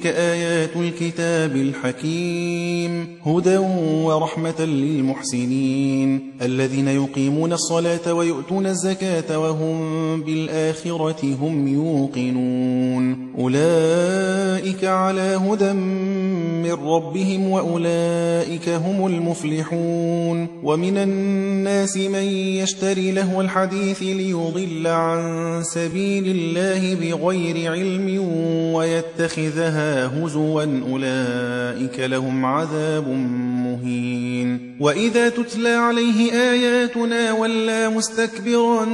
تلك آيات الكتاب الحكيم هدى ورحمة للمحسنين الذين يقيمون الصلاة ويؤتون الزكاة وهم بالآخرة هم يوقنون أولئك على هدى من ربهم وأولئك هم المفلحون ومن الناس من يشتري لهو الحديث ليضل عن سبيل الله بغير علم ويتخذها هزوا أولئك لهم عذاب مهين. وإذا تتلى عليه آياتنا ولا مستكبرا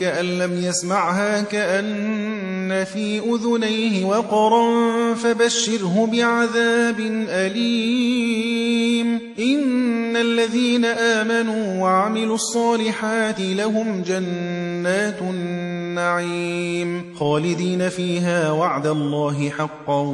كأن لم يسمعها كأن في أذنيه وقرا فبشره بعذاب أليم. إن الذين آمنوا وعملوا الصالحات لهم جنات النعيم. خالدين فيها وعد الله حقا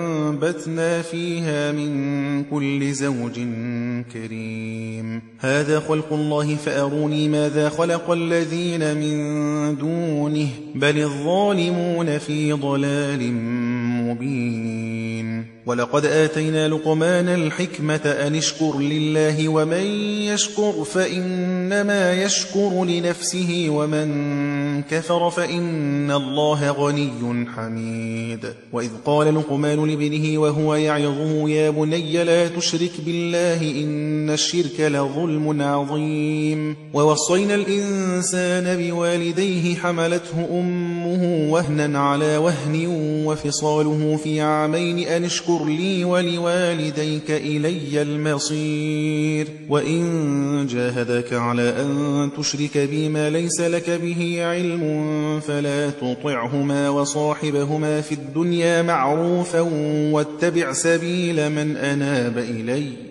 فأنبتنا فيها من كل زوج كريم. هذا خلق الله فأروني ماذا خلق الذين من دونه بل الظالمون في ضلال مبين. ولقد آتينا لقمان الحكمة أن اشكر لله ومن يشكر فإنما يشكر لنفسه ومن كفر فإن الله غني حميد. وإذ قال لقمان لابنه وهو يعظه يا بني لا تشرك بالله إن الشرك لظلم عظيم. ووصينا الإنسان بوالديه حملته أمه وهنا على وهن وفصاله في عامين أن اشكر لي ولوالديك إلي المصير. وإن جاهدك على أن تشرك بي ما ليس لك به علم فلا تطعهما وصاحبهما في الدنيا معروفا واتبع سبيل من أناب إليّ.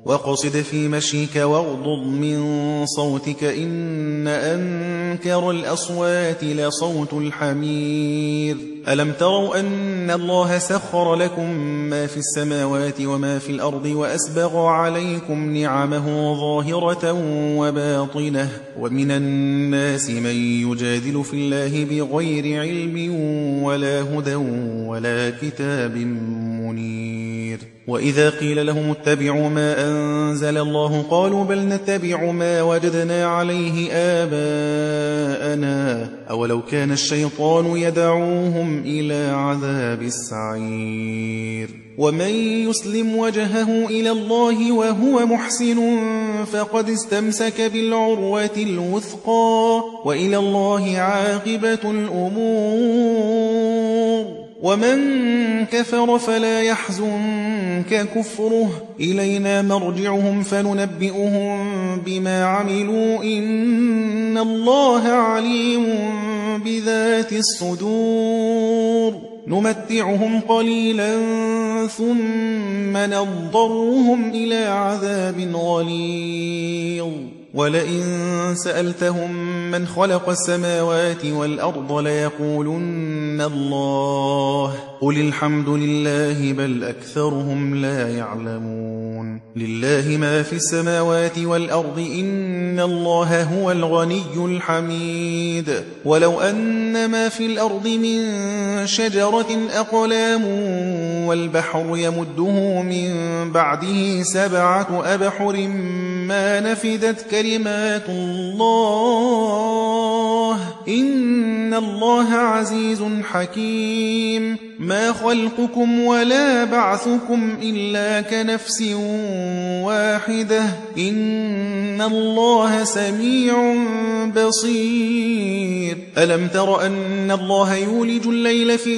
واقصد في مشيك واغضض من صوتك إن أنكر الأصوات لصوت الحمير ألم تروا أن الله سخر لكم ما في السماوات وما في الأرض وأسبغ عليكم نعمه ظاهرة وباطنة ومن الناس من يجادل في الله بغير علم ولا هدى ولا كتاب منير وإذا قيل لهم اتبعوا ما أنزل الله قالوا بل نتبع ما وجدنا عليه آباءنا. أولو كان الشيطان يدعوهم إلى عذاب السعير. ومن يسلم وجهه إلى الله وهو محسن فقد استمسك بالعروة الوثقى. وإلى الله عاقبة الأمور. ومن كفر فلا يحزنك كفره. إلينا مرجعهم فننبئهم بما عملوا. إن الله عليم بذات الصدور. نمتعهم قليلا ثم نضرهم إلى عذاب غليظ. ولئن سألتهم من خلق السماوات والأرض ليقولن الله. قل الحمد لله بل أكثرهم لا يعلمون. لله ما في السماوات والأرض إن الله هو الغني الحميد. ولو أن ما في الأرض من شجرة أقلام والبحر يمده من بعده سبعة أبحر ما نفدت كلمات الله إن الله عزيز حكيم ما خلقكم ولا بعثكم إلا كنفس واحدة إن الله سميع بصير ألم تر أن الله يولج الليل في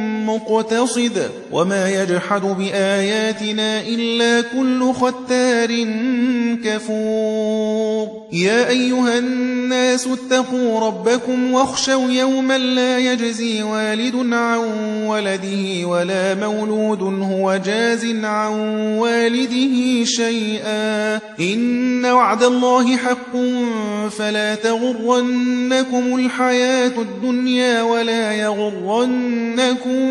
مقتصد وما يجحد بآياتنا إلا كل ختار كفور. يا أيها الناس اتقوا ربكم واخشوا يوما لا يجزي والد عن ولده ولا مولود هو جاز عن والده شيئا. إن وعد الله حق فلا تغرنكم الحياة الدنيا ولا يغرنكم